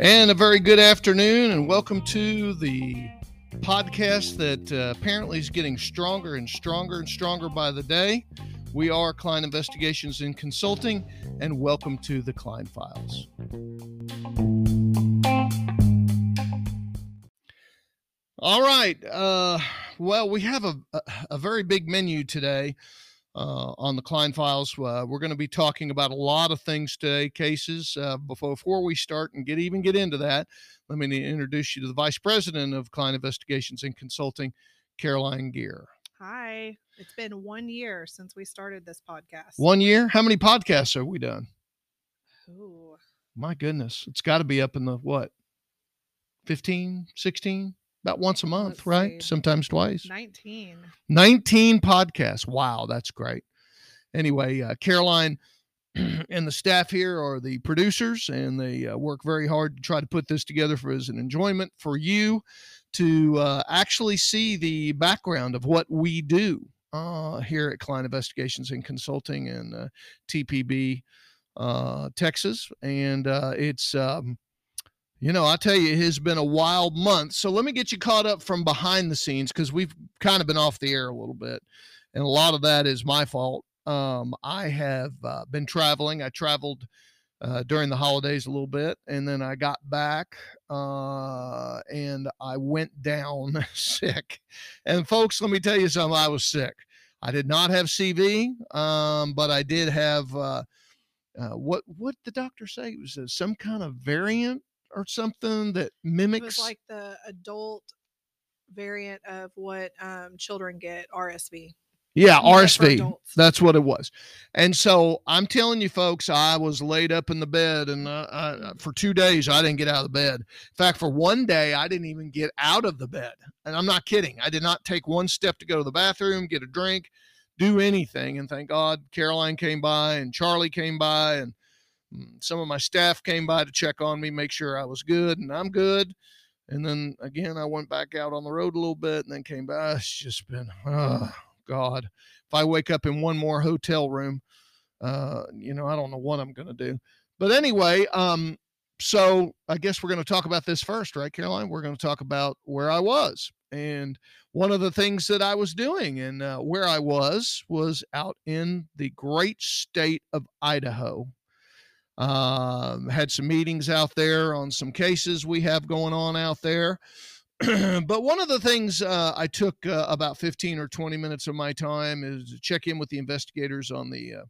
And a very good afternoon, and welcome to the podcast that uh, apparently is getting stronger and stronger and stronger by the day. We are Klein Investigations and Consulting, and welcome to the Klein Files. All right. Uh, well, we have a, a, a very big menu today uh, on the Klein Files. Uh, we're going to be talking about a lot of things today, cases. Uh, before, before we start and get even get into that, let me introduce you to the Vice President of Klein Investigations and Consulting, Caroline Gear. Hi. It's been one year since we started this podcast. One year? How many podcasts have we done? Ooh. My goodness. It's got to be up in the what? 15, 16? About once a month, Let's right? See. Sometimes twice. 19. 19 podcasts. Wow, that's great. Anyway, uh, Caroline and the staff here are the producers, and they uh, work very hard to try to put this together for as an enjoyment for you to uh, actually see the background of what we do uh, here at Klein Investigations and Consulting in uh, TPB, uh, Texas. And it's um, you know, I tell you, it has been a wild month. So let me get you caught up from behind the scenes because we've kind of been off the air a little bit. And a lot of that is my fault. Um, I have uh, been traveling. I traveled uh, during the holidays a little bit, and then I got back uh, and I went down sick. And folks, let me tell you something I was sick. I did not have CV, um, but I did have. Uh, uh, what what the doctor say it was uh, some kind of variant or something that mimics it was like the adult variant of what um, children get RSV. Yeah, RSV. That's what it was. And so I'm telling you, folks, I was laid up in the bed, and uh, I, uh, for two days I didn't get out of the bed. In fact, for one day I didn't even get out of the bed, and I'm not kidding. I did not take one step to go to the bathroom, get a drink, do anything. And thank God, Caroline came by, and Charlie came by, and some of my staff came by to check on me, make sure I was good, and I'm good. And then again, I went back out on the road a little bit and then came by. It's just been, oh, God. If I wake up in one more hotel room, uh, you know, I don't know what I'm going to do. But anyway, um, so I guess we're going to talk about this first, right, Caroline? We're going to talk about where I was. And one of the things that I was doing and uh, where I was was out in the great state of Idaho. Um, had some meetings out there on some cases we have going on out there. but one of the things uh, I took uh, about 15 or 20 minutes of my time is to check in with the investigators on the uh,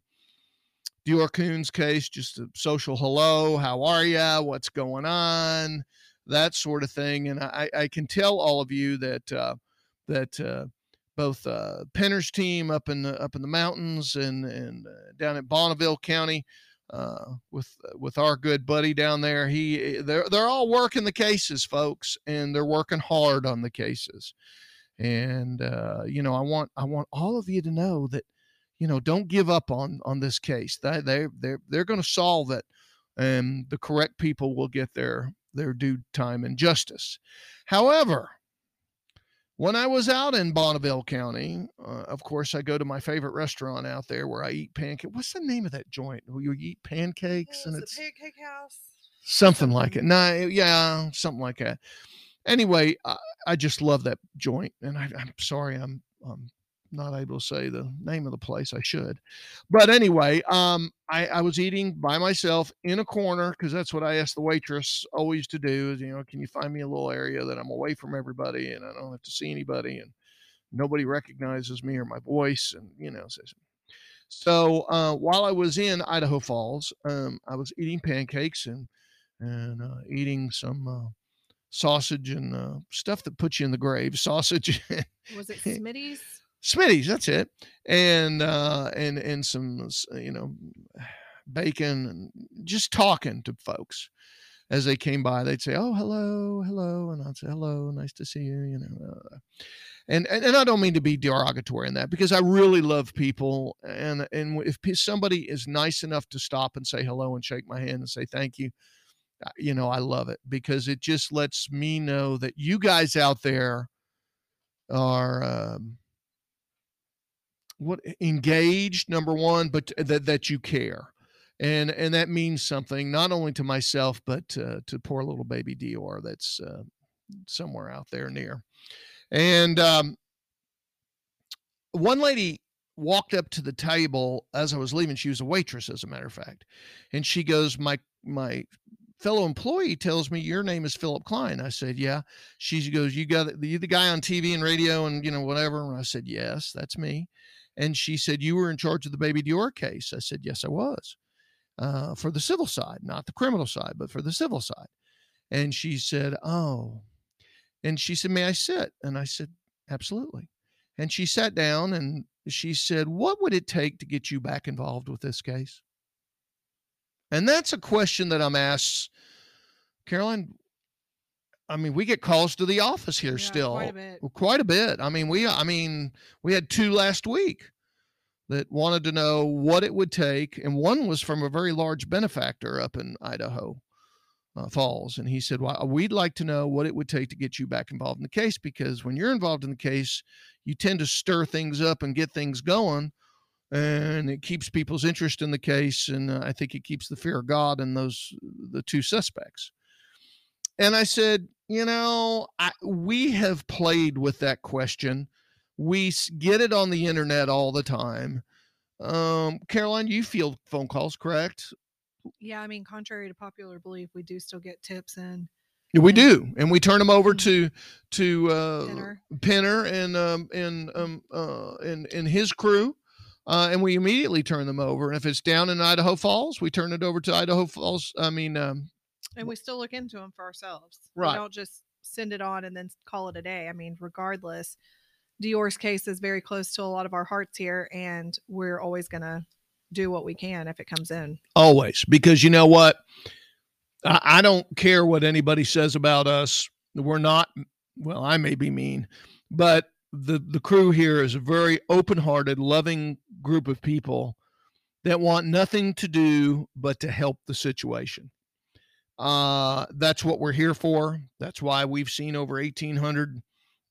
DeOrr Kunz case, just a social hello, how are you, what's going on, that sort of thing. And I, I can tell all of you that uh, that uh, both uh, Penner's team up in the, up in the mountains and and uh, down at Bonneville County uh, with with our good buddy down there. He they're they're all working the cases, folks, and they're working hard on the cases. And uh, you know, I want I want all of you to know that you know don't give up on on this case. They they they're they're going to solve it, and the correct people will get their their due time and justice. However, when I was out in Bonneville County, uh, of course, I go to my favorite restaurant out there where I eat pancakes. What's the name of that joint where you eat pancakes and it's pancake house? Something like it. Nah, yeah, something like that. Anyway, I, I just love that joint, and I, am sorry, I'm, I'm not able to say the name of the place. I should, but anyway, um, I, I was eating by myself in a corner because that's what I asked the waitress always to do. Is you know, can you find me a little area that I'm away from everybody and I don't have to see anybody and nobody recognizes me or my voice and you know. So uh, while I was in Idaho Falls, um, I was eating pancakes and and uh, eating some uh, sausage and uh, stuff that puts you in the grave. Sausage. was it Smitty's? Smitty's, that's it, and uh, and and some you know bacon and just talking to folks as they came by. They'd say, "Oh, hello, hello," and I'd say, "Hello, nice to see you." You know, uh, and, and and I don't mean to be derogatory in that because I really love people, and and if somebody is nice enough to stop and say hello and shake my hand and say thank you, uh, you know, I love it because it just lets me know that you guys out there are. Um, what engaged number one but that that you care. And and that means something not only to myself but uh, to poor little baby DeOrr that's uh, somewhere out there near. And um, one lady walked up to the table as I was leaving. She was a waitress, as a matter of fact, and she goes, "My my fellow employee tells me your name is Philip Klein." I said, "Yeah." She goes, "You got you the guy on TV and radio and you know whatever." And I said, "Yes, that's me." And she said, "You were in charge of the Baby DeOrr case." I said, "Yes, I was." Uh, for the civil side, not the criminal side, but for the civil side. And she said, "Oh." And she said, "May I sit?" And I said, "Absolutely." And she sat down and she said, What would it take to get you back involved with this case? And that's a question that I'm asked, Caroline. I mean, we get calls to the office here yeah, still quite a, bit. quite a bit. I mean, we I mean, we had two last week that wanted to know what it would take, and one was from a very large benefactor up in Idaho uh, Falls, and he said, "Well, we'd like to know what it would take to get you back involved in the case because when you're involved in the case, you tend to stir things up and get things going." And it keeps people's interest in the case, and uh, I think it keeps the fear of God in those the two suspects. And I said, you know, I, we have played with that question. We get it on the internet all the time. Um, Caroline, you field phone calls, correct? yeah, I mean, contrary to popular belief, we do still get tips and we do, and we turn them over to to uh, Penner. Penner and um, and um, uh, and and his crew, uh, and we immediately turn them over. And if it's down in Idaho Falls, we turn it over to Idaho Falls. I mean, um, and we still look into them for ourselves. Right. We don't just send it on and then call it a day. I mean, regardless, DeOrr's case is very close to a lot of our hearts here, and we're always gonna do what we can if it comes in. Always, because you know what? I, I don't care what anybody says about us. We're not. Well, I may be mean, but the the crew here is a very open-hearted, loving group of people that want nothing to do but to help the situation. Uh, that's what we're here for. That's why we've seen over 1,800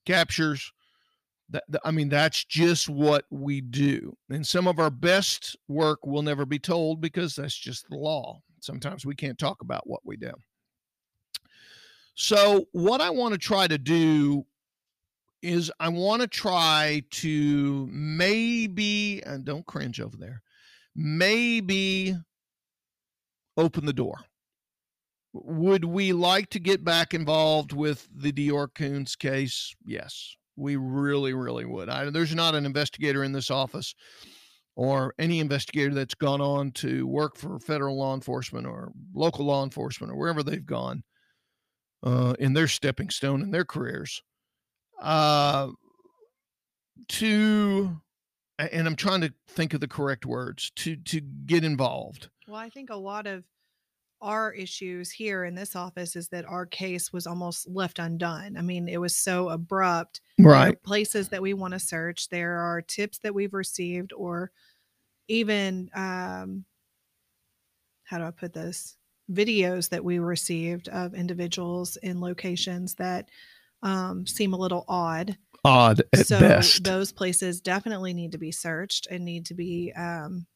captures that, I mean, that's just what we do. And some of our best work will never be told because that's just the law. Sometimes we can't talk about what we do. So, what I want to try to do is I want to try to maybe, and don't cringe over there, maybe open the door. Would we like to get back involved with the DeOrr Kunz case? Yes. We really, really would. I, there's not an investigator in this office or any investigator that's gone on to work for federal law enforcement or local law enforcement or wherever they've gone uh, in their stepping stone in their careers uh, to and i'm trying to think of the correct words to to get involved well i think a lot of our issues here in this office is that our case was almost left undone. I mean, it was so abrupt. Right. places that we want to search. There are tips that we've received, or even um, how do I put this? Videos that we received of individuals in locations that um, seem a little odd. Odd at so best. Those places definitely need to be searched and need to be um,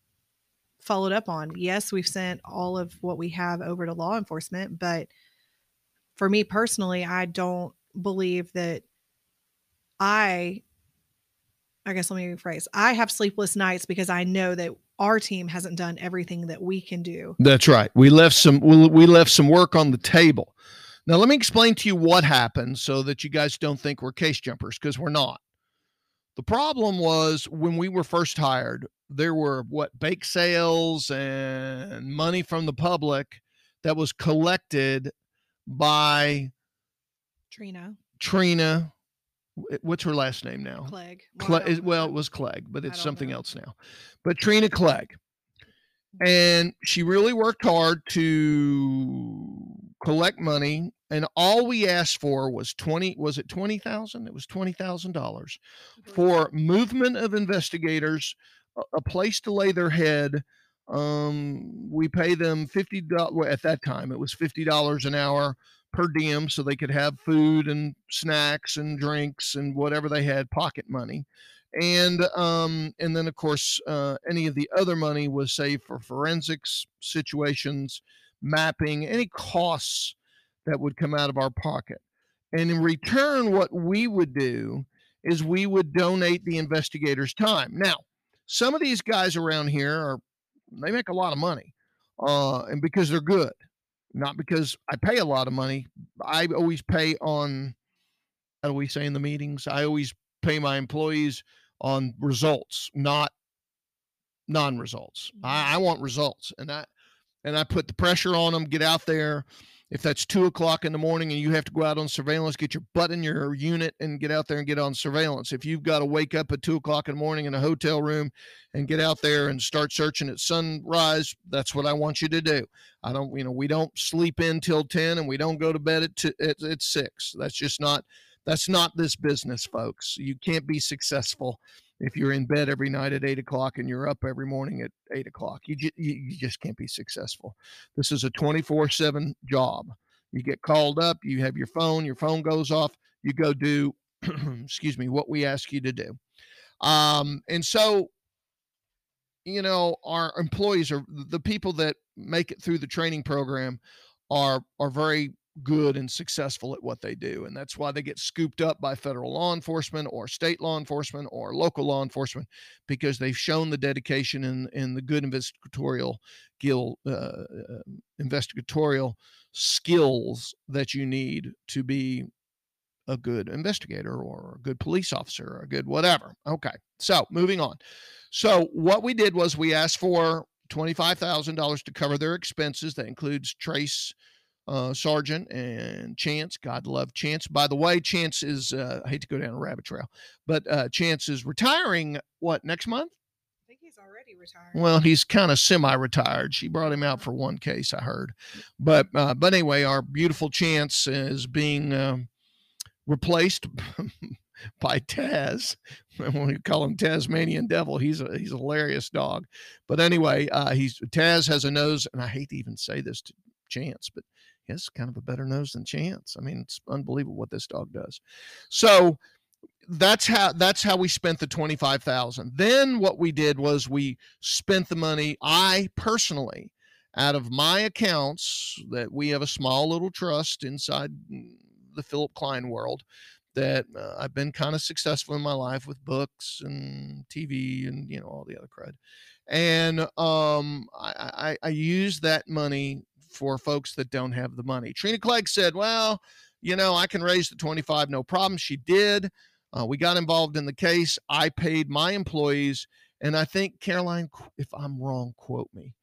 followed up on. Yes, we've sent all of what we have over to law enforcement, but for me personally, I don't believe that I I guess let me rephrase. I have sleepless nights because I know that our team hasn't done everything that we can do. That's right. We left some we left some work on the table. Now let me explain to you what happened so that you guys don't think we're case jumpers because we're not. The problem was when we were first hired, there were what bake sales and money from the public that was collected by Trina. Trina. What's her last name now? Clegg. Well, well it was Clegg, but it's something know. else now. But Trina Clegg. Mm-hmm. And she really worked hard to collect money and all we asked for was 20 was it 20,000 it was $20,000 for movement of investigators a, place to lay their head. Um we pay them 50 at that time it was $50 an hour per diem so they could have food and snacks and drinks and whatever they had pocket money. And um, and then of course uh, any of the other money was saved for forensics situations, mapping, any costs that would come out of our pocket. And in return, what we would do is we would donate the investigators' time. Now, some of these guys around here are they make a lot of money, uh, and because they're good, not because I pay a lot of money. I always pay on. How do we say in the meetings? I always pay my employees on results, not non-results. I. I want results, and I and I put the pressure on them. Get out there. If that's two o'clock in the morning and you have to go out on surveillance, get your butt in your unit and get out there and get on surveillance. If you've got to wake up at two o'clock in the morning in a hotel room and get out there and start searching at sunrise, that's what I want you to do. I don't, you know, we don't sleep in till 10 and we don't go to bed at, t- at, at six. That's just not, that's not this business, folks. You can't be successful if you're in bed every night at eight o'clock and you're up every morning at eight o'clock. You, ju- you just can't be successful. This is a 24 7 job. You get called up, you have your phone, your phone goes off, you go do, excuse me, what we ask you to do. Um, and so, you know, our employees are the people that make it through the training program are are very good and successful at what they do. And that's why they get scooped up by federal law enforcement or state law enforcement or local law enforcement because they've shown the dedication and, and the good investigatorial skill, uh, investigatorial skills that you need to be a good investigator or a good police officer or a good whatever. Okay. So moving on. So what we did was we asked for $25,000 to cover their expenses. That includes Trace uh, Sergeant and Chance. God love Chance. By the way, Chance is, uh, I hate to go down a rabbit trail, but uh, Chance is retiring what, next month? I think he's already retired. Well, he's kind of semi-retired. She brought him out for one case, I heard. But uh, but anyway, our beautiful Chance is being um, replaced by Taz. When we call him Tasmanian Devil, he's a he's a hilarious dog. But anyway, uh, he's Taz has a nose, and I hate to even say this to Chance, but he has kind of a better nose than Chance. I mean, it's unbelievable what this dog does. So that's how that's how we spent the 25,000. Then what we did was we spent the money I personally out of my accounts that we have a small little trust inside the Philip Klein world that uh, I've been kind of successful in my life with books and TV and you know all the other crud. And um, I, I, I used that money for folks that don't have the money. Trina Clegg said, Well, you know, I can raise the 25, no problem. She did. Uh, we got involved in the case. I paid my employees. And I think, Caroline, if I'm wrong, quote me.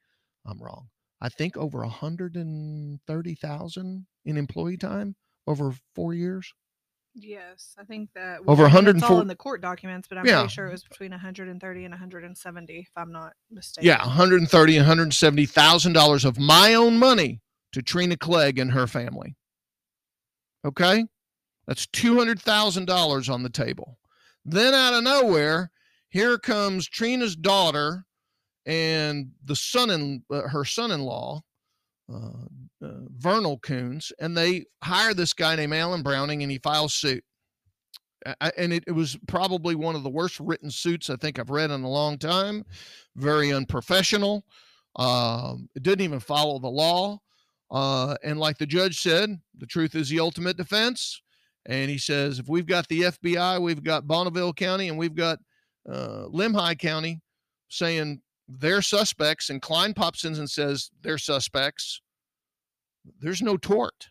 I'm wrong. I think over 130,000 in employee time over four years. Yes, I think that over 140 all in the court documents, but I'm yeah. pretty sure it was between 130 and 170, if I'm not mistaken. Yeah, 130 and 170 thousand dollars of my own money to Trina Clegg and her family. Okay, that's two hundred thousand dollars on the table. Then out of nowhere, here comes Trina's daughter and the son in uh, her son-in-law uh, uh, Vernal Kunz, and they hire this guy named Alan Browning, and he files suit. I, and it, it, was probably one of the worst written suits I think I've read in a long time. Very unprofessional. Um, it didn't even follow the law. Uh, and like the judge said, the truth is the ultimate defense. And he says, if we've got the FBI, we've got Bonneville County, and we've got uh, Lemhi County saying they're suspects, and Klein pops in and says they're suspects, there's no tort.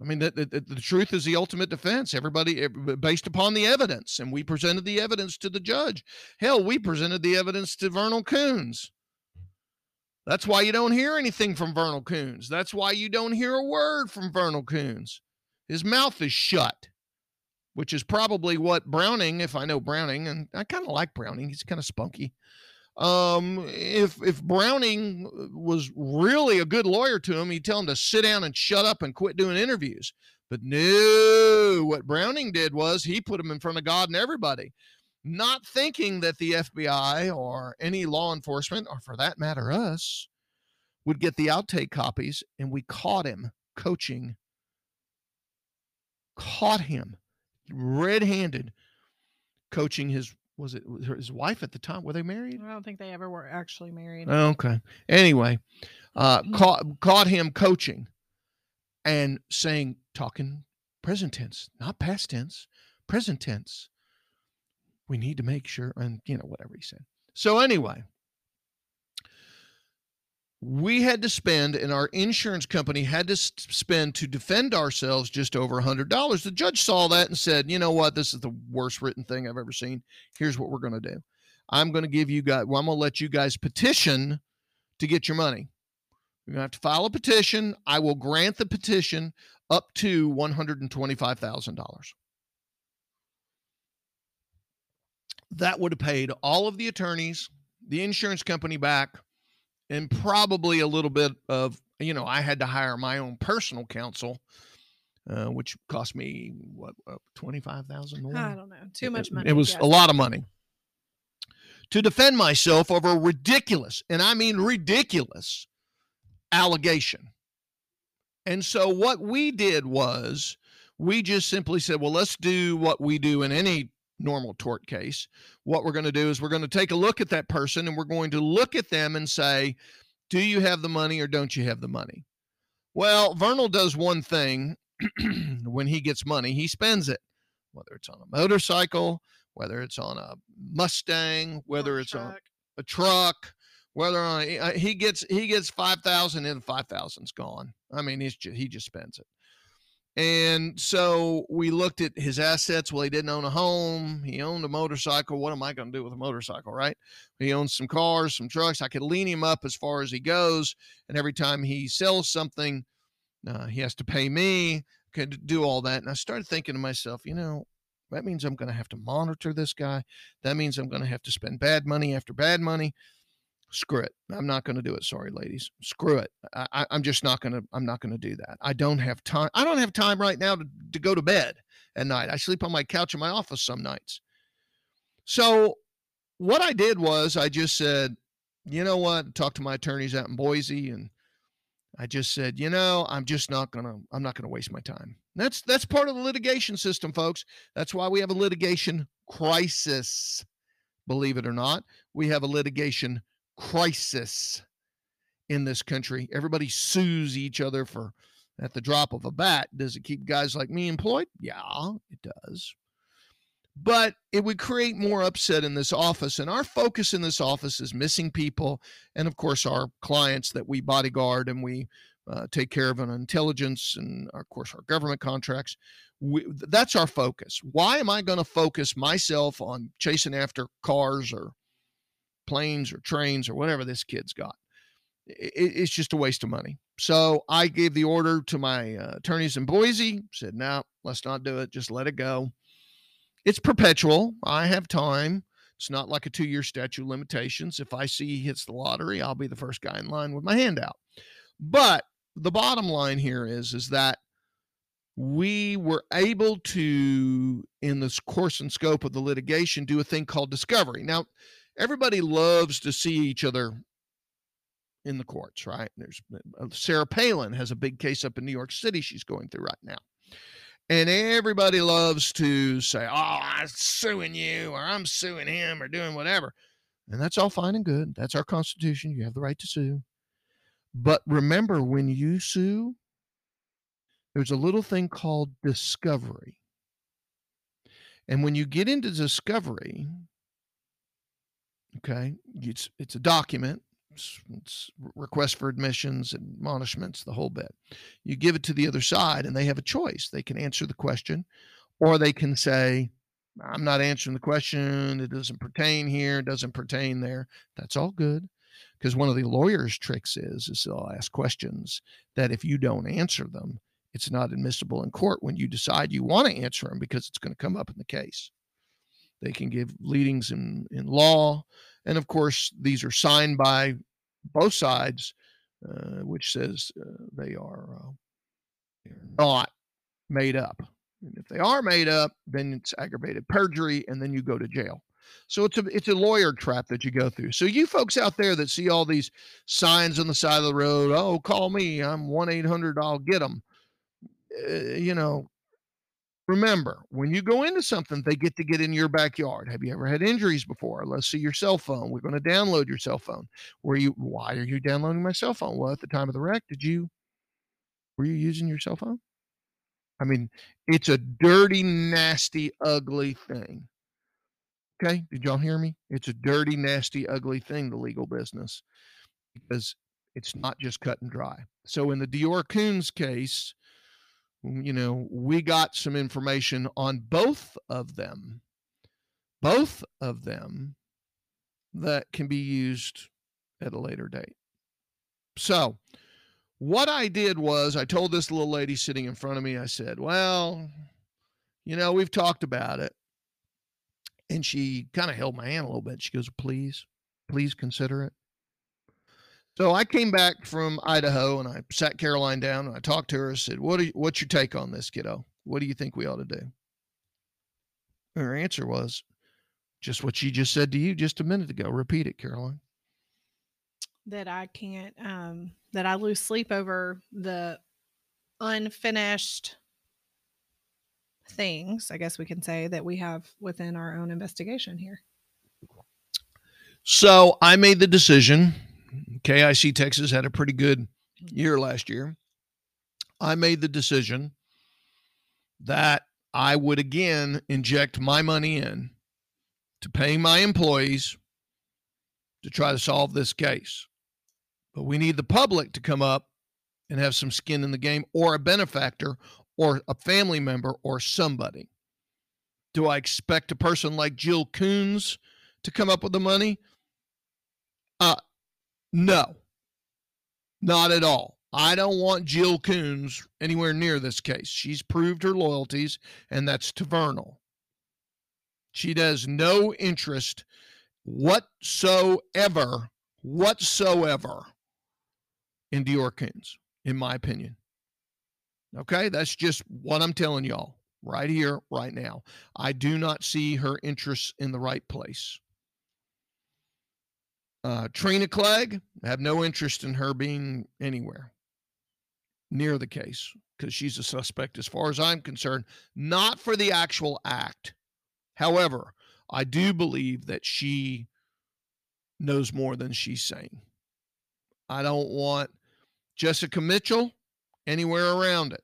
I mean, the, the, the, truth is the ultimate defense. Everybody, eh, based upon the evidence, and we presented the evidence to the judge. Hell, we presented the evidence to Vernal Kunz. That's why you don't hear anything from Vernal Kunz. That's why you don't hear a word from Vernal Kunz. His mouth is shut, which is probably what Browning, if I know Browning, and I kind of like Browning, he's kind of spunky um, if if Browning was really a good lawyer to him, he'd tell him to sit down and shut up and quit doing interviews. But no, what Browning did was he put him in front of God and everybody, not thinking that the FBI or any law enforcement, or for that matter, us, would get the outtake copies. And we caught him coaching, caught him red handed coaching his was it his wife at the time? Were they married? I don't think they ever were actually married. Okay. Anyway, uh, mm-hmm. caught caught him coaching and saying, talking present tense, not past tense, present tense. We need to make sure, and you know whatever he said. So anyway, we had to spend, and our insurance company had to spend to defend ourselves just over a hundred dollars. The judge saw that and said, "You know what? This is the worst written thing I've ever seen. Here's what we're going to do. I'm going to give you guys. Well, I'm going to let you guys petition to get your money. You're going to have to file a petition. I will grant the petition up to one hundred and twenty-five thousand dollars. That would have paid all of the attorneys, the insurance company back." And probably a little bit of you know I had to hire my own personal counsel, uh, which cost me what uh, five thousand more. I don't know, too much money. It, it was yes. a lot of money to defend myself over a ridiculous, and I mean ridiculous, allegation. And so what we did was we just simply said, well, let's do what we do in any normal tort case. What we're going to do is we're going to take a look at that person and we're going to look at them and say, do you have the money or don't you have the money? Well, Vernal does one thing when he gets money, he spends it, whether it's on a motorcycle, whether it's on a Mustang, whether it's truck. on a truck, whether on a, he gets he gets 5000 and 5000's gone. I mean, he's just, he just spends it. And so we looked at his assets. Well, he didn't own a home. He owned a motorcycle. What am I going to do with a motorcycle, right? He owns some cars, some trucks. I could lean him up as far as he goes. And every time he sells something, uh, he has to pay me. Could do all that. And I started thinking to myself, you know, that means I'm going to have to monitor this guy. That means I'm going to have to spend bad money after bad money screw it i'm not going to do it sorry ladies screw it I, am just not going to i'm not going to do that i don't have time i don't have time right now to, to go to bed at night i sleep on my couch in my office some nights. So what i did was i just said you know what talk to my attorneys out in boise and i just said you know i'm just not going to i'm not going to waste my time. That's that's part of the litigation system folks that's why we have a litigation crisis believe it or not we have a litigation crisis in this country. Everybody sues each other for at the drop of a bat. Does it keep guys like me employed? Yeah, it does. But it would create more upset in this office. And our focus in this office is missing people. And of course, our clients that we bodyguard and we uh, take care of on intelligence and, of course, our government contracts. We, that's our focus. Why am I going to focus myself on chasing after cars or planes or trains or whatever this kid's got. it's just a waste of money. So I gave the order to my uh, attorneys in Boise, said, no, let's not do it. Just let it go. It's perpetual. I have time. It's not like a two year statute limitations. If I see he hits the lottery, I'll be the first guy in line with my hand out. But the bottom line here is, is that we were able to, in this course and scope of the litigation, do a thing called discovery. Now, everybody loves to see each other in the courts, right? There's uh, Sarah Palin has a big case up in New York City she's going through right now. And everybody loves to say, Oh, I'm suing you, or I'm suing him, or doing whatever. And that's all fine and good. That's our Constitution. You have the right to sue. But remember, when you sue, there's a little thing called discovery. And when you get into discovery, Okay, it's it's a document. It's, it's request for admissions, admonishments, the whole bit. You give it to the other side, and they have a choice. They can answer the question, or they can say, "I'm not answering the question. It doesn't pertain here. It doesn't pertain there." That's all good, because one of the lawyer's tricks is is they'll ask questions that if you don't answer them, it's not admissible in court when you decide you want to answer them because it's going to come up in the case. They can give leadings in, in law. And of course, these are signed by both sides, uh, which says uh, they are uh, not made up. And if they are made up, then it's aggravated perjury, and then you go to jail. So it's a it's a lawyer trap that you go through. So you folks out there that see all these signs on the side of the road, oh, call me, I'm one eight hundred, I'll get them. Uh, you know, Remember, when you go into something, they get to get in your backyard. Have you ever had injuries before? Let's see your cell phone. We're going to download your cell phone. Were you why are you downloading my cell phone? Well, at the time of the wreck, did you were you using your cell phone? I mean, it's a dirty, nasty, ugly thing. Okay, did y'all hear me? It's a dirty, nasty, ugly thing, the legal business, because it's not just cut and dry. So in the DeOrr Kunz case, Mm, you know, we got some information on both of them, both of them that can be used at a later date. So, what I did was I told this little lady sitting in front of me, I said, Well, you know, we've talked about it. And she kind of held my hand a little bit. She goes, Please, please consider it. So I came back from Idaho and I sat Caroline down and I talked to her. I said, "What? You, what's your take on this, kiddo? What do you think we ought to do?" Her answer was, "Just what she just said to you just a minute ago. Repeat it, Caroline." That I can't. Um, that I lose sleep over the unfinished things. I guess we can say that we have within our own investigation here. So I made the decision KIC Texas had a pretty good mm-hmm. year last year. I made the decision that I would again inject my money in to pay my employees to try to solve this case. But we need the public to come up and have some skin in the game, or a benefactor, or a family member, or somebody. Do I expect a person like Jill Kunz to come up with the money? No, not at all. I don't want Jill Kunz anywhere near this case. She's proved her loyalties, and that's to Vernal. She has no interest whatsoever, whatsoever in DeOrr Kunz, in my opinion. Okay, that's just what I'm telling y'all right here, right now. I do not see her interests in the right place. Uh, Trina Clegg, have no interest in her being anywhere near the case because she's a suspect as far as I'm concerned, not for the actual act. However, I do believe that she knows more than she's saying. I don't want Jessica Mitchell anywhere around it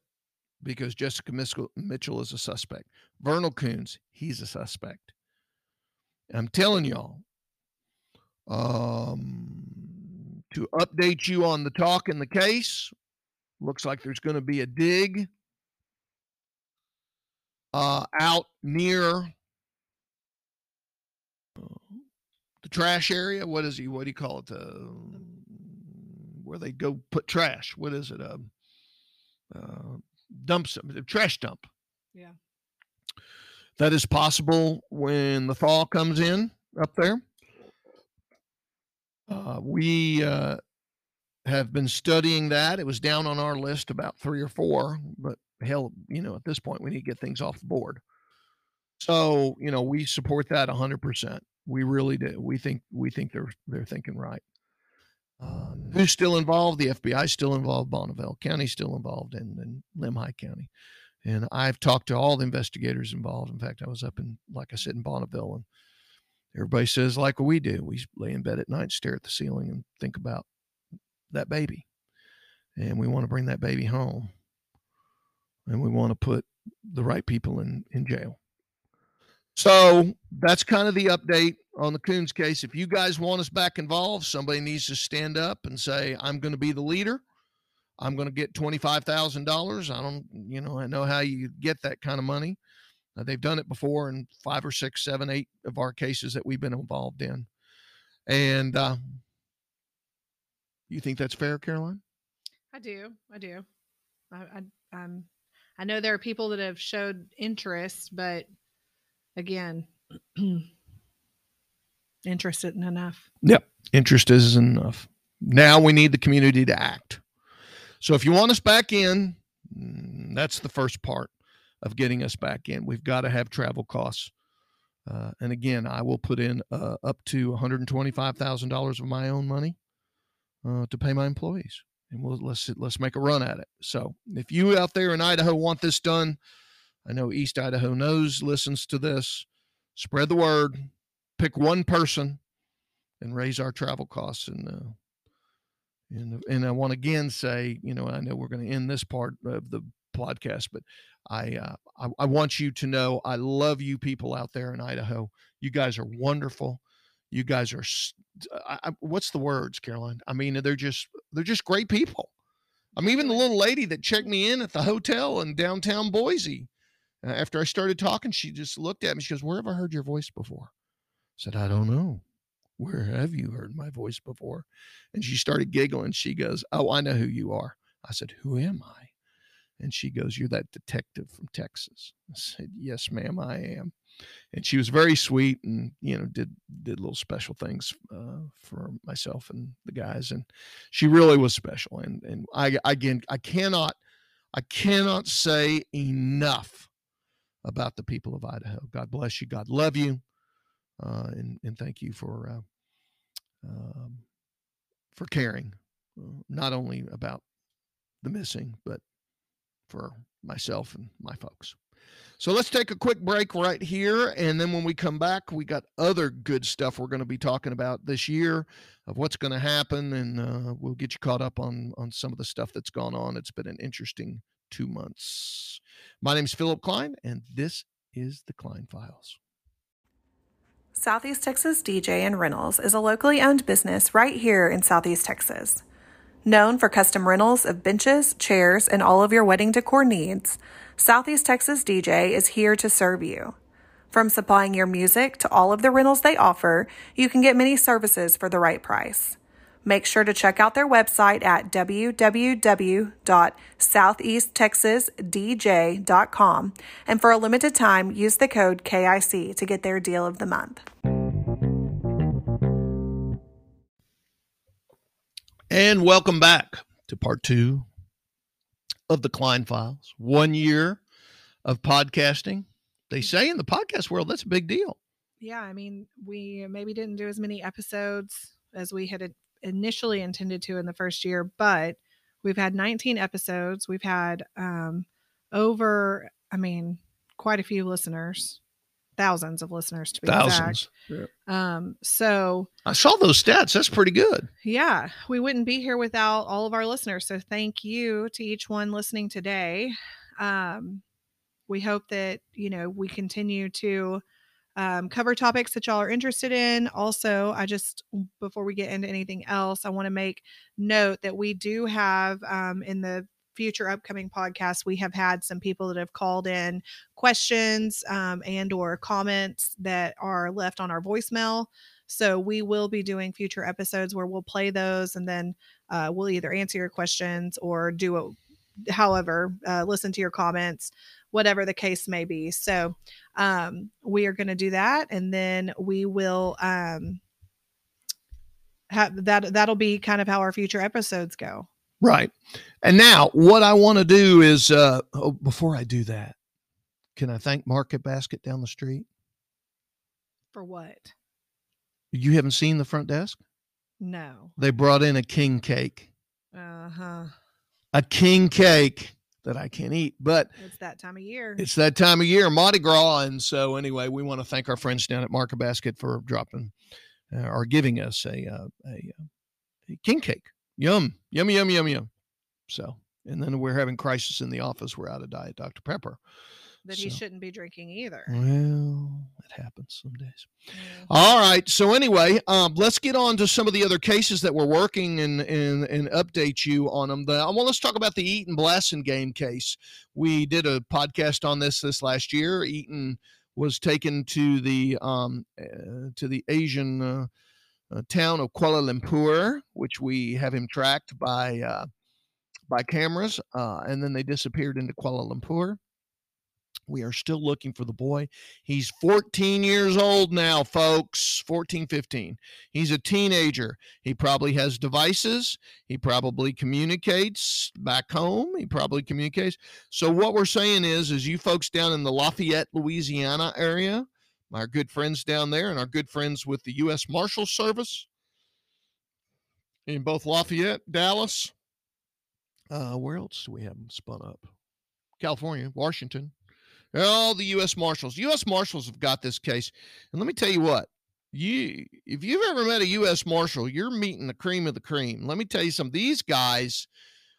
because Jessica Mitchell is a suspect. Vernal Kunz, he's a suspect. I'm telling y'all, um, to update you on the talk in the case, looks like there's going to be a dig uh, out near uh, the trash area. What is he? What do you call it? Uh, where they go put trash. What is it? Um, uh, dump some trash dump. Yeah. That is possible when the thaw comes in up there. Uh, we uh, have been studying that. It was down on our list about three or four, but hell, you know, at this point, we need to get things off the board. So, you know, we support that 100%. We really do. We think we think they're they're thinking right. Um, who's still involved? The FBI still involved. Bonneville County still involved, and then Lemhi County. And I've talked to all the investigators involved. In fact, I was up in, like I said, in Bonneville, and everybody says like we do we lay in bed at night stare at the ceiling and think about that baby. And we want to bring that baby home. And we want to put the right people in in jail. So that's kind of the update on the Kunz case. If you guys want us back involved somebody needs to stand up and say i'm going to be the leader. I'm going to get $25000 i don't you know i know how you get that kind of money uh, they've done it before in five or six, seven, eight of our cases that we've been involved in. And uh, you think that's fair, Caroline? I do. I do. I, I, I'm, I know there are people that have showed interest, but again, interest isn't enough. Yep. Interest isn't enough. Now we need the community to act. So if you want us back in, mm, that's the first part of getting us back in. We've got to have travel costs. Uh, and again, I will put in uh, up to $125,000 of my own money uh, to pay my employees, and we'll let's let's make a run at it. So, if you out there in Idaho want this done, I know East Idaho knows, listens to this. Spread the word. Pick one person and raise our travel costs. And uh, and and I want to again say, you know, I know we're going to end this part of the podcast, but I, uh, I I want you to know I love you people out there in Idaho. You guys are wonderful. You guys are I, I, what's the words, Caroline? I mean, they're just they're just great people. I mean, even the little lady that checked me in at the hotel in downtown Boise. Uh, after I started talking, she just looked at me. She goes, "Where have I heard your voice before?" I said, "I don't know." Where have you heard my voice before? And she started giggling. She goes, Oh, I know who you are. I said, Who am I? And she goes, You're that detective from Texas. I said, Yes, ma'am, I am. And she was very sweet and, you know, did did little special things uh, for myself and the guys. And she really was special. And and I again I cannot I cannot say enough about the people of Idaho. God bless you. God love you. Uh, and, and thank you for uh, um, for caring uh, not only about the missing, but for myself and my folks. So let's take a quick break right here. And then when we come back, we got other good stuff we're going to be talking about this year of what's going to happen. And uh, we'll get you caught up on, on some of the stuff that's gone on. It's been an interesting two months. My name is Philip Klein, and this is the Klein Files. Southeast Texas DJ and Rentals is a locally owned business right here in Southeast Texas. Known for custom rentals of benches, chairs, and all of your wedding decor needs, Southeast Texas DJ is here to serve you. From supplying your music to all of the rentals they offer, you can get many services for the right price. Make sure to check out their website at www.southeasttexasdj.com and for a limited time, use the code KIC to get their deal of the month. And welcome back to part two of the Klein Files. One year of podcasting. They say in the podcast world, that's a big deal. Yeah. I mean, we maybe didn't do as many episodes as we had initially intended to in the first year, but we've had 19 episodes. We've had um, over, I mean, quite a few listeners, thousands of listeners to be thousands. exact. Yeah. Um, so I saw those stats. That's pretty good. Yeah, we wouldn't be here without all of our listeners. So thank you to each one listening today. Um, we hope that you know we continue to um, cover topics that y'all are interested in. Also, I just, before we get into anything else, I want to make note that we do have um, in the future upcoming podcasts we have had some people that have called in questions um, and or comments that are left on our voicemail so we will be doing future episodes where we'll play those and then uh, we'll either answer your questions or do it however uh, listen to your comments whatever the case may be. So um, we are going to do that, and then we will um, have that. That'll be kind of how our future episodes go. Right. And now, what I want to do is, uh, oh, before I do that, can I thank Market Basket down the street? For what? You haven't seen the front desk? No. They brought in a king cake. Uh huh. A king cake that I can't eat. But it's that time of year. It's that time of year, Mardi Gras. And so, anyway, we want to thank our friends down at Market Basket for dropping uh, or giving us a, uh, a, uh, a king cake. Yum, yummy, yummy, yum, yum. So, and then we're having crisis in the office. We're out of Diet Dr. Pepper that so. he shouldn't be drinking either. Well, it happens some days. All right. So anyway, um, let's get on to some of the other cases that we're working and and, and update you on them. The, well, let's talk about the Eaton Blasingame case. We did a podcast on this this last year. Eaton was taken to the um, uh, to the Asian uh, town of Kuala Lumpur, which we have him tracked by uh, by cameras, uh, and then they disappeared into Kuala Lumpur. We are still looking for the boy. He's 14 years old now, folks. 14, 15. He's a teenager. He probably has devices. He probably communicates back home. He probably communicates. So what we're saying is, is you folks down in the Lafayette, Louisiana area, our good friends down there, and our good friends with the U.S. Marshal Service in both Lafayette, Dallas. Uh, where else do we have them spun up? California, Washington, all the U.S. Marshals. U.S. Marshals have got this case, and let me tell you what. You, if you've ever met a U.S. Marshal, you're meeting the cream of the cream. Let me tell you something. These guys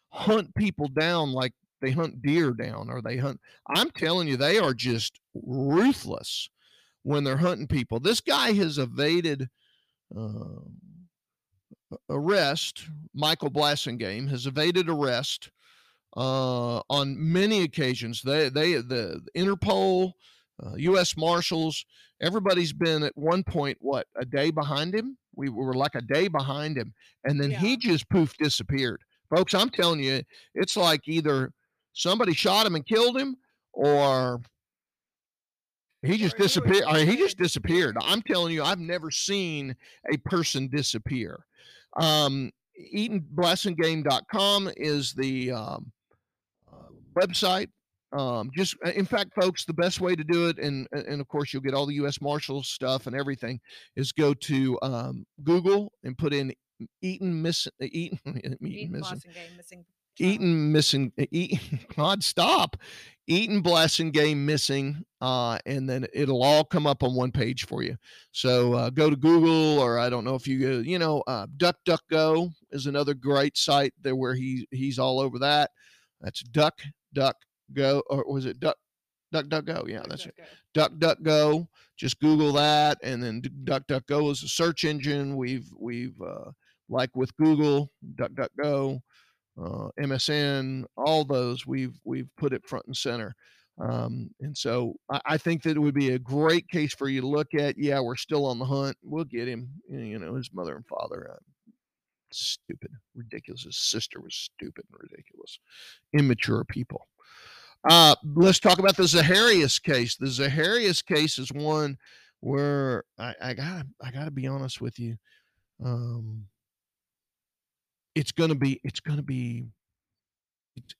hunt people down like they hunt deer down, or they hunt. I'm telling you, they are just ruthless when they're hunting people. This guy has evaded uh, arrest. Michael Blasingame has evaded arrest uh, on many occasions. They, they, the Interpol, uh, U.S. Marshals, everybody's been at one point what a day behind him. We were like a day behind him, and then yeah. he just poof disappeared. Folks, I'm telling you, it's like either somebody shot him and killed him, or he just disappeared. I mean, he just disappeared. I'm telling you, I've never seen a person disappear. Um, EatonBlasingame.com is the um, website. Um, just uh, in fact, folks, the best way to do it, and and of course you'll get all the U.S. Marshals stuff and everything, is go to um, Google and put in Eaton missing Eaton Eaton, Eaton missing. missing Eaton missing Eaton God stop Eaton game missing uh, and then it'll all come up on one page for you so uh, go to Google or I don't know if you go you know uh, DuckDuckGo is another great site there where he he's all over that that's Duck Duck Go, or was it Duck Duck Duck Go? Yeah, that's it. Duck Duck Go. Just Google that, and then Duck Duck Go is a search engine. We've we've uh, like with Google, Duck Duck Go, uh, MSN, all those we've we've put it front and center. Um, and so I, I, think that it would be a great case for you to look at. Yeah, we're still on the hunt. We'll get him. You know, his mother and father. Uh, stupid, ridiculous. His sister was stupid and ridiculous. Immature people. Uh, let's talk about the Zaharias case. The Zaharias case is one where I, I gotta I gotta be honest with you. Um, it's gonna be it's gonna be it's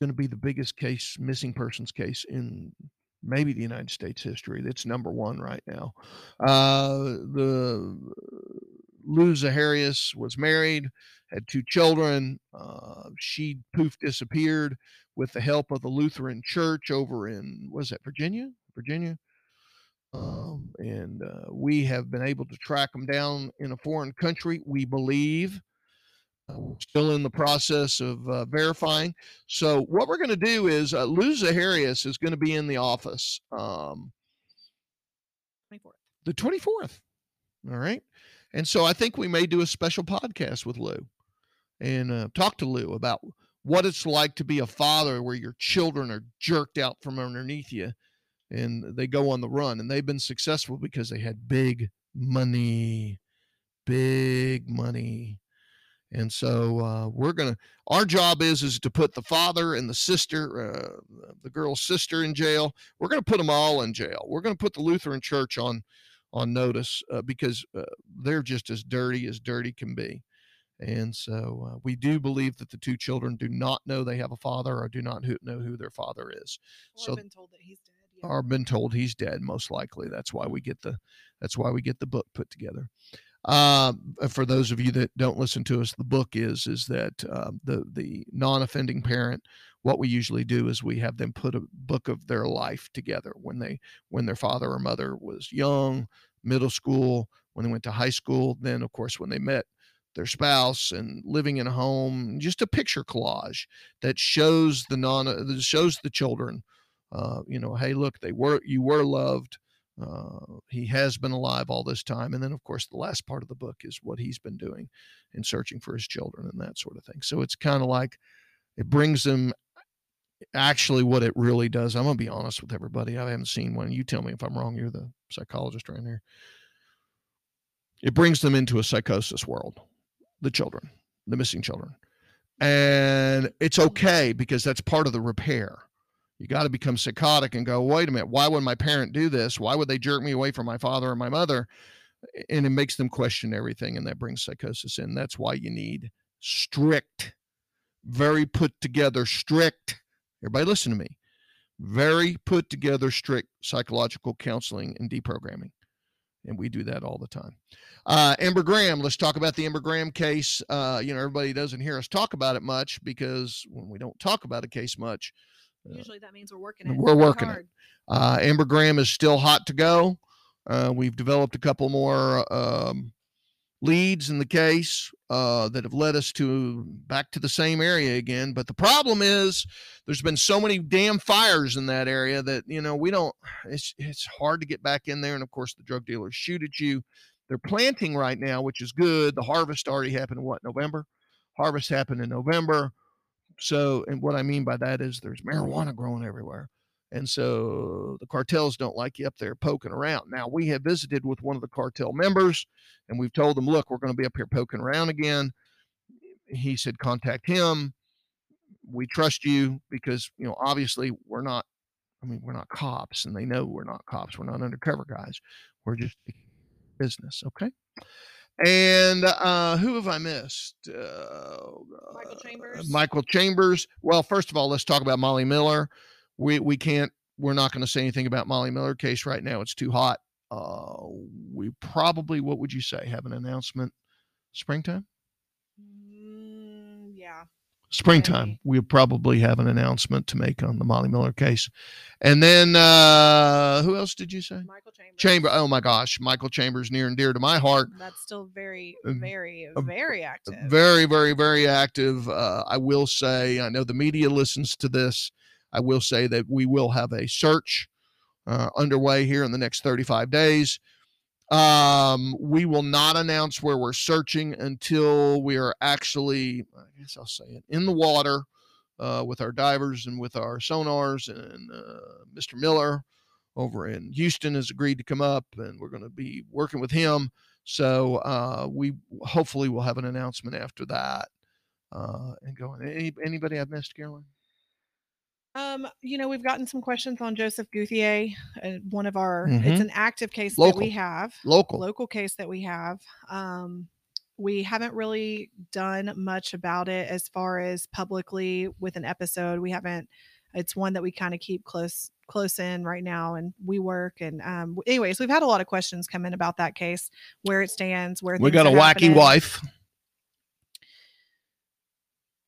gonna be the biggest case missing persons case in maybe the United States history. That's number one right now. Uh, the Lou Zaharias was married, had two children. Uh, she poof disappeared with the help of the Lutheran Church over in was that Virginia, Virginia. Um, and uh, we have been able to track them down in a foreign country. We believe. Uh, still in the process of uh, verifying. So what we're going to do is uh, Lou Zaharias is going to be in the office. Um, 24th. The 24th. All right. And so I think we may do a special podcast with Lou and uh, talk to Lou about what it's like to be a father where your children are jerked out from underneath you and they go on the run. And they've been successful because they had big money, big money. And so uh, we're gonna. Our job is is to put the father and the sister, uh, the girl's sister, in jail. We're gonna put them all in jail. We're gonna put the Lutheran Church on on notice uh, because uh, they're just as dirty as dirty can be. And so uh, we do believe that the two children do not know they have a father or do not know who their father is. Or so been told that he's dead. Yeah. Or been told he's dead, most likely. That's why we get the that's why we get the book put together. Uh, for those of you that don't listen to us, the book is is that uh, the the non-offending parent. What we usually do is we have them put a book of their life together when they when their father or mother was young, middle school, when they went to high school, then of course when they met their spouse and living in a home, just a picture collage that shows the non that shows the children, uh, you know, hey, look, they were you were loved. Uh, he has been alive all this time, and then of course the last part of the book is what he's been doing in searching for his children and that sort of thing. So it's kind of like it brings them actually what it really does. I'm gonna be honest with everybody. I haven't seen one. You tell me if I'm wrong. You're the psychologist right here. It brings them into a psychosis world the children, the missing children. And it's okay because that's part of the repair. You got to become psychotic and go, wait a minute, why would my parent do this? Why would they jerk me away from my father or my mother? And it makes them question everything, and that brings psychosis in. That's why you need strict, very put together, strict, everybody listen to me, very put together, strict psychological counseling and deprogramming and we do that all the time. Uh, Amber Graham, let's talk about the Amber Graham case. Uh, you know, everybody doesn't hear us talk about it much because when we don't talk about a case much, Usually that means we're working it. We're working hard. it. Uh, Amber Graham is still hot to go. Uh, we've developed a couple more um, leads in the case uh, that have led us to back to the same area again. But the problem is there's been so many damn fires in that area that you know we don't. It's it's hard to get back in there, and of course the drug dealers shoot at you. They're planting right now, which is good. The harvest already happened in what November. Harvest happened in November. So, and what I mean by that is there's marijuana growing everywhere. And so the cartels don't like you up there poking around. Now, we have visited with one of the cartel members and we've told them, look, we're going to be up here poking around again. He said, contact him. We trust you because, you know, obviously we're not, I mean, we're not cops and they know we're not cops. We're not undercover guys. We're just business. Okay. And uh, who have I missed? Uh, Michael Chambers. Michael Chambers. Well, first of all, let's talk about Molly Miller. We we can't. We're not going to say anything about Molly Miller case right now. It's too hot. Uh, we probably, what would you say, have an announcement springtime? Yeah springtime. We we'll probably have an announcement to make on the molly miller case. And then uh who else did you say? Michael chambers. Chamber oh my gosh michael chambers near and dear to my heart. that's still very uh, very uh, very active. very very very active. Uh i will say i know the media listens to this. I will say that we will have a search uh, underway here in the next 35 days um, we will not announce where we're searching until we are actually, I guess I'll say it, in the water uh, with our divers and with our sonars. And uh, Mr. Miller over in Houston has agreed to come up, and we're going to be working with him. So uh, we hopefully will have an announcement after that. Uh, and going. Any, anybody I've missed, Carolyn? Um, you know, we've gotten some questions on Joseph Gouthier, uh, one of our, mm-hmm. it's an active case local. that we have, local, local case that we have. Um, we haven't really done much about it as far as publicly with an episode. We haven't, it's one that we kind of keep close, close in right now and we work. And, um, anyways, we've had a lot of questions come in about that case, where it stands, where we got a wacky happening. wife.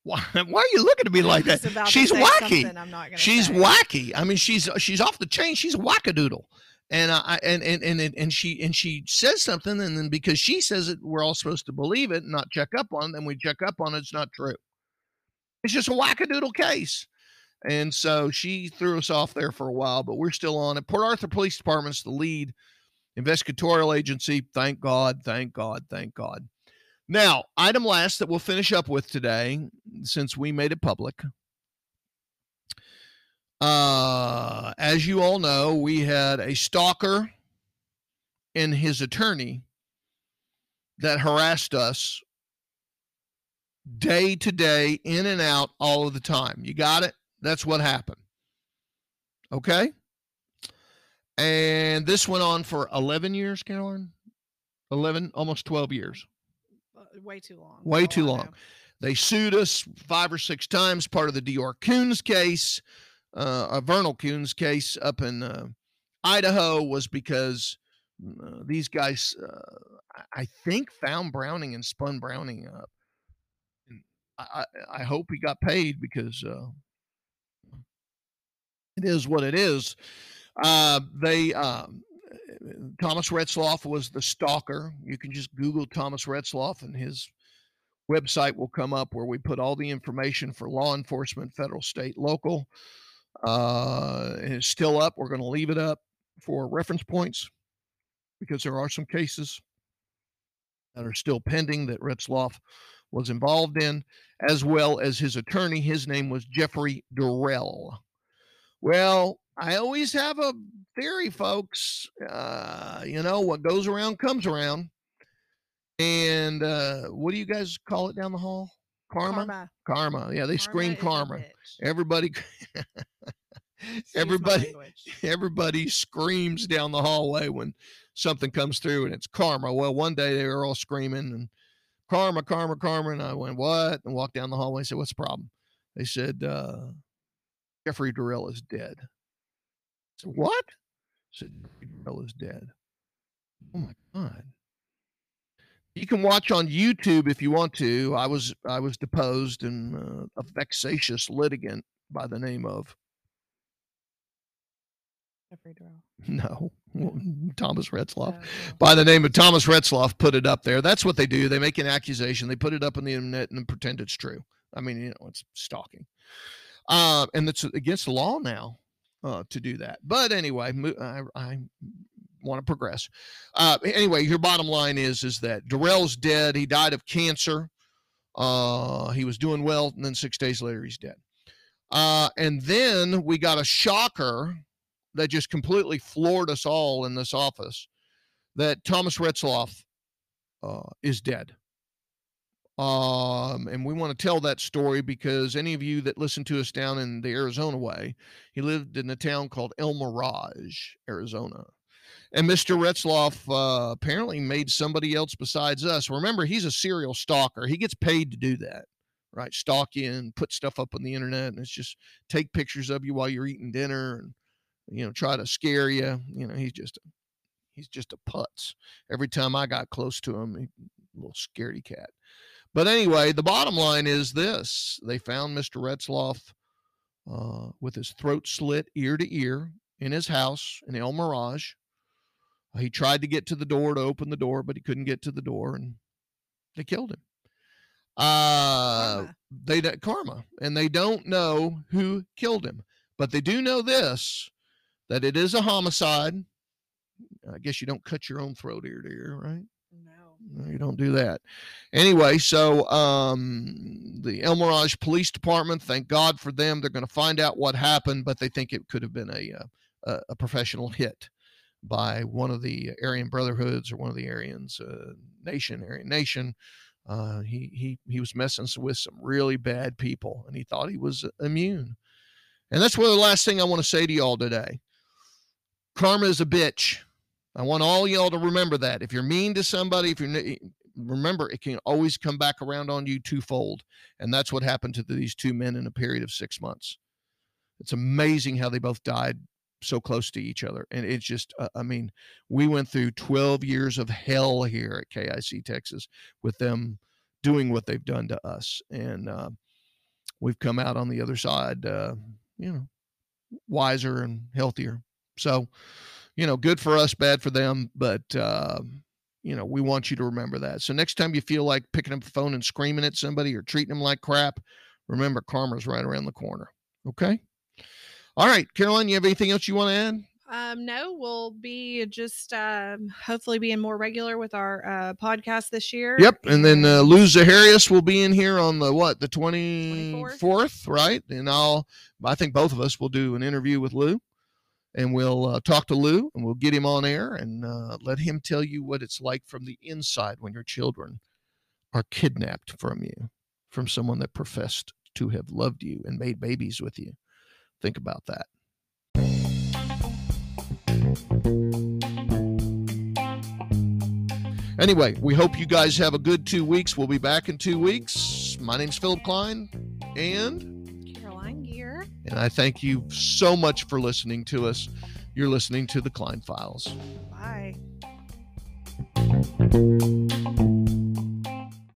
Why, why are you looking at me like that? She's wacky. she's say. wacky. I mean, she's she's off the chain. She's a wackadoodle. And I and and and and she and she says something, and then because she says it, we're all supposed to believe it and not check up on it. And we check up on it, it's not true. It's just a wackadoodle case. And so she threw us off there for a while, but we're still on it. Port Arthur Police Department's the lead investigatorial agency. Thank God, thank God, thank God. Now, item last that we'll finish up with today, since we made it public. Uh, as you all know, we had a stalker and his attorney that harassed us day to day, in and out, all of the time. You got it? That's what happened. Okay? And this went on for 11 years, Carolyn? 11, almost 12 years way too long. Way too long. They sued us five or six times, part of the DeOrr Kunz case, uh, a Vernal Kunz case up in uh, Idaho was because uh, these guys, uh, I think, found Browning and spun Browning up. And I, I, hope he got paid because uh, it is what it is. Uh, they um, Thomas Retzloff was the stalker. You can just Google Thomas Retzloff and his website will come up where we put all the information for law enforcement, federal, state, local. Uh, it's still up. We're going to leave it up for reference points because there are some cases that are still pending that Retzloff was involved in, as well as his attorney. His name was Jeffrey Durrell. Well, I always have a theory, folks. Uh, you know, what goes around comes around. And uh, what do you guys call it down the hall? Karma? Karma. Karma. Yeah, they karma scream karma. Everybody everybody everybody screams down the hallway when something comes through and it's karma. Well, one day they were all screaming and karma, karma, karma. And I went, what? And walked down the hallway and said, What's the problem? They said, uh, Jeffrey Durrell is dead. So what? said Bell is dead. Oh my god. You can watch on YouTube if you want to. I was I was deposed and uh, a vexatious litigant by the name of Jeffrey Durrell. No, Thomas Retzloff. Oh, By the name of Thomas Retzloff, put it up there. That's what they do. They make an accusation, they put it up on the internet, and pretend it's true. I mean, you know, it's stalking, uh, and it's against the law now uh, to do that. But anyway, I, I want to progress. Uh, anyway, your bottom line is is that Durrell's dead. He died of cancer. Uh, he was doing well, and then six days later, he's dead. Uh, and then we got a shocker that just completely floored us all in this office that Thomas Retzloff uh, is dead. Um, and we want to tell that story because any of you that listen to us down in the Arizona way, he lived in a town called El Mirage, Arizona. And Mr. Retzloff uh, apparently made somebody else besides us. Remember, he's a serial stalker. He gets paid to do that, right? Stalk you and put stuff up on the internet, and it's just take pictures of you while you're eating dinner and you know try to scare you. You know, he's just he's just a putz. Every time I got close to him, he, a little scaredy cat. But anyway, the bottom line is this: they found Mr. Retzloff uh, with his throat slit ear to ear in his house in El Mirage. He tried to get to the door to open the door, but he couldn't get to the door, and they killed him. Uh, karma. they karma, and they don't know who killed him, but they do know this: that it is a homicide. I guess you don't cut your own throat ear to ear, right? You don't do that. Anyway, so um, the El Mirage Police Department, thank God for them. They're going to find out what happened, but they think it could have been a, uh, a, a professional hit by one of the Aryan Brotherhoods or one of the Aryans, uh, Nation, Aryan Nation. Uh, he he he was messing with some really bad people, and he thought he was immune. And that's where the last thing I want to say to y'all today. Karma is a bitch. I want all y'all to remember that. If you're mean to somebody, if you're remember, it can always come back around on you twofold. And that's what happened to these two men in a period of six months. It's amazing how they both died so close to each other. And it's just, uh, I mean, we went through 12 years of hell here at KIC Texas with them doing what they've done to us. And uh, we've come out on the other side, uh, you know, wiser and healthier. So, you know, good for us, bad for them. But, uh, you know, we want you to remember that. So next time you feel like picking up the phone and screaming at somebody or treating them like crap, remember karma's right around the corner. Okay. All right, Caroline, you have anything else you want to add? Um, no, we'll be just um, hopefully being more regular with our uh, podcast this year. Yep, and then uh, Lou Zaharias will be in here on the what the twenty fourth, right? And I'll I think both of us will do an interview with Lou and we'll uh, talk to Lou and we'll get him on air and uh, let him tell you what it's like from the inside when your children are kidnapped from you, from someone that professed to have loved you and made babies with you. Think about that. Anyway, we hope you guys have a good two weeks. We'll be back in two weeks. My name's Philip Klein and and I thank you so much for listening to us. You're listening to the Klein Files. Bye.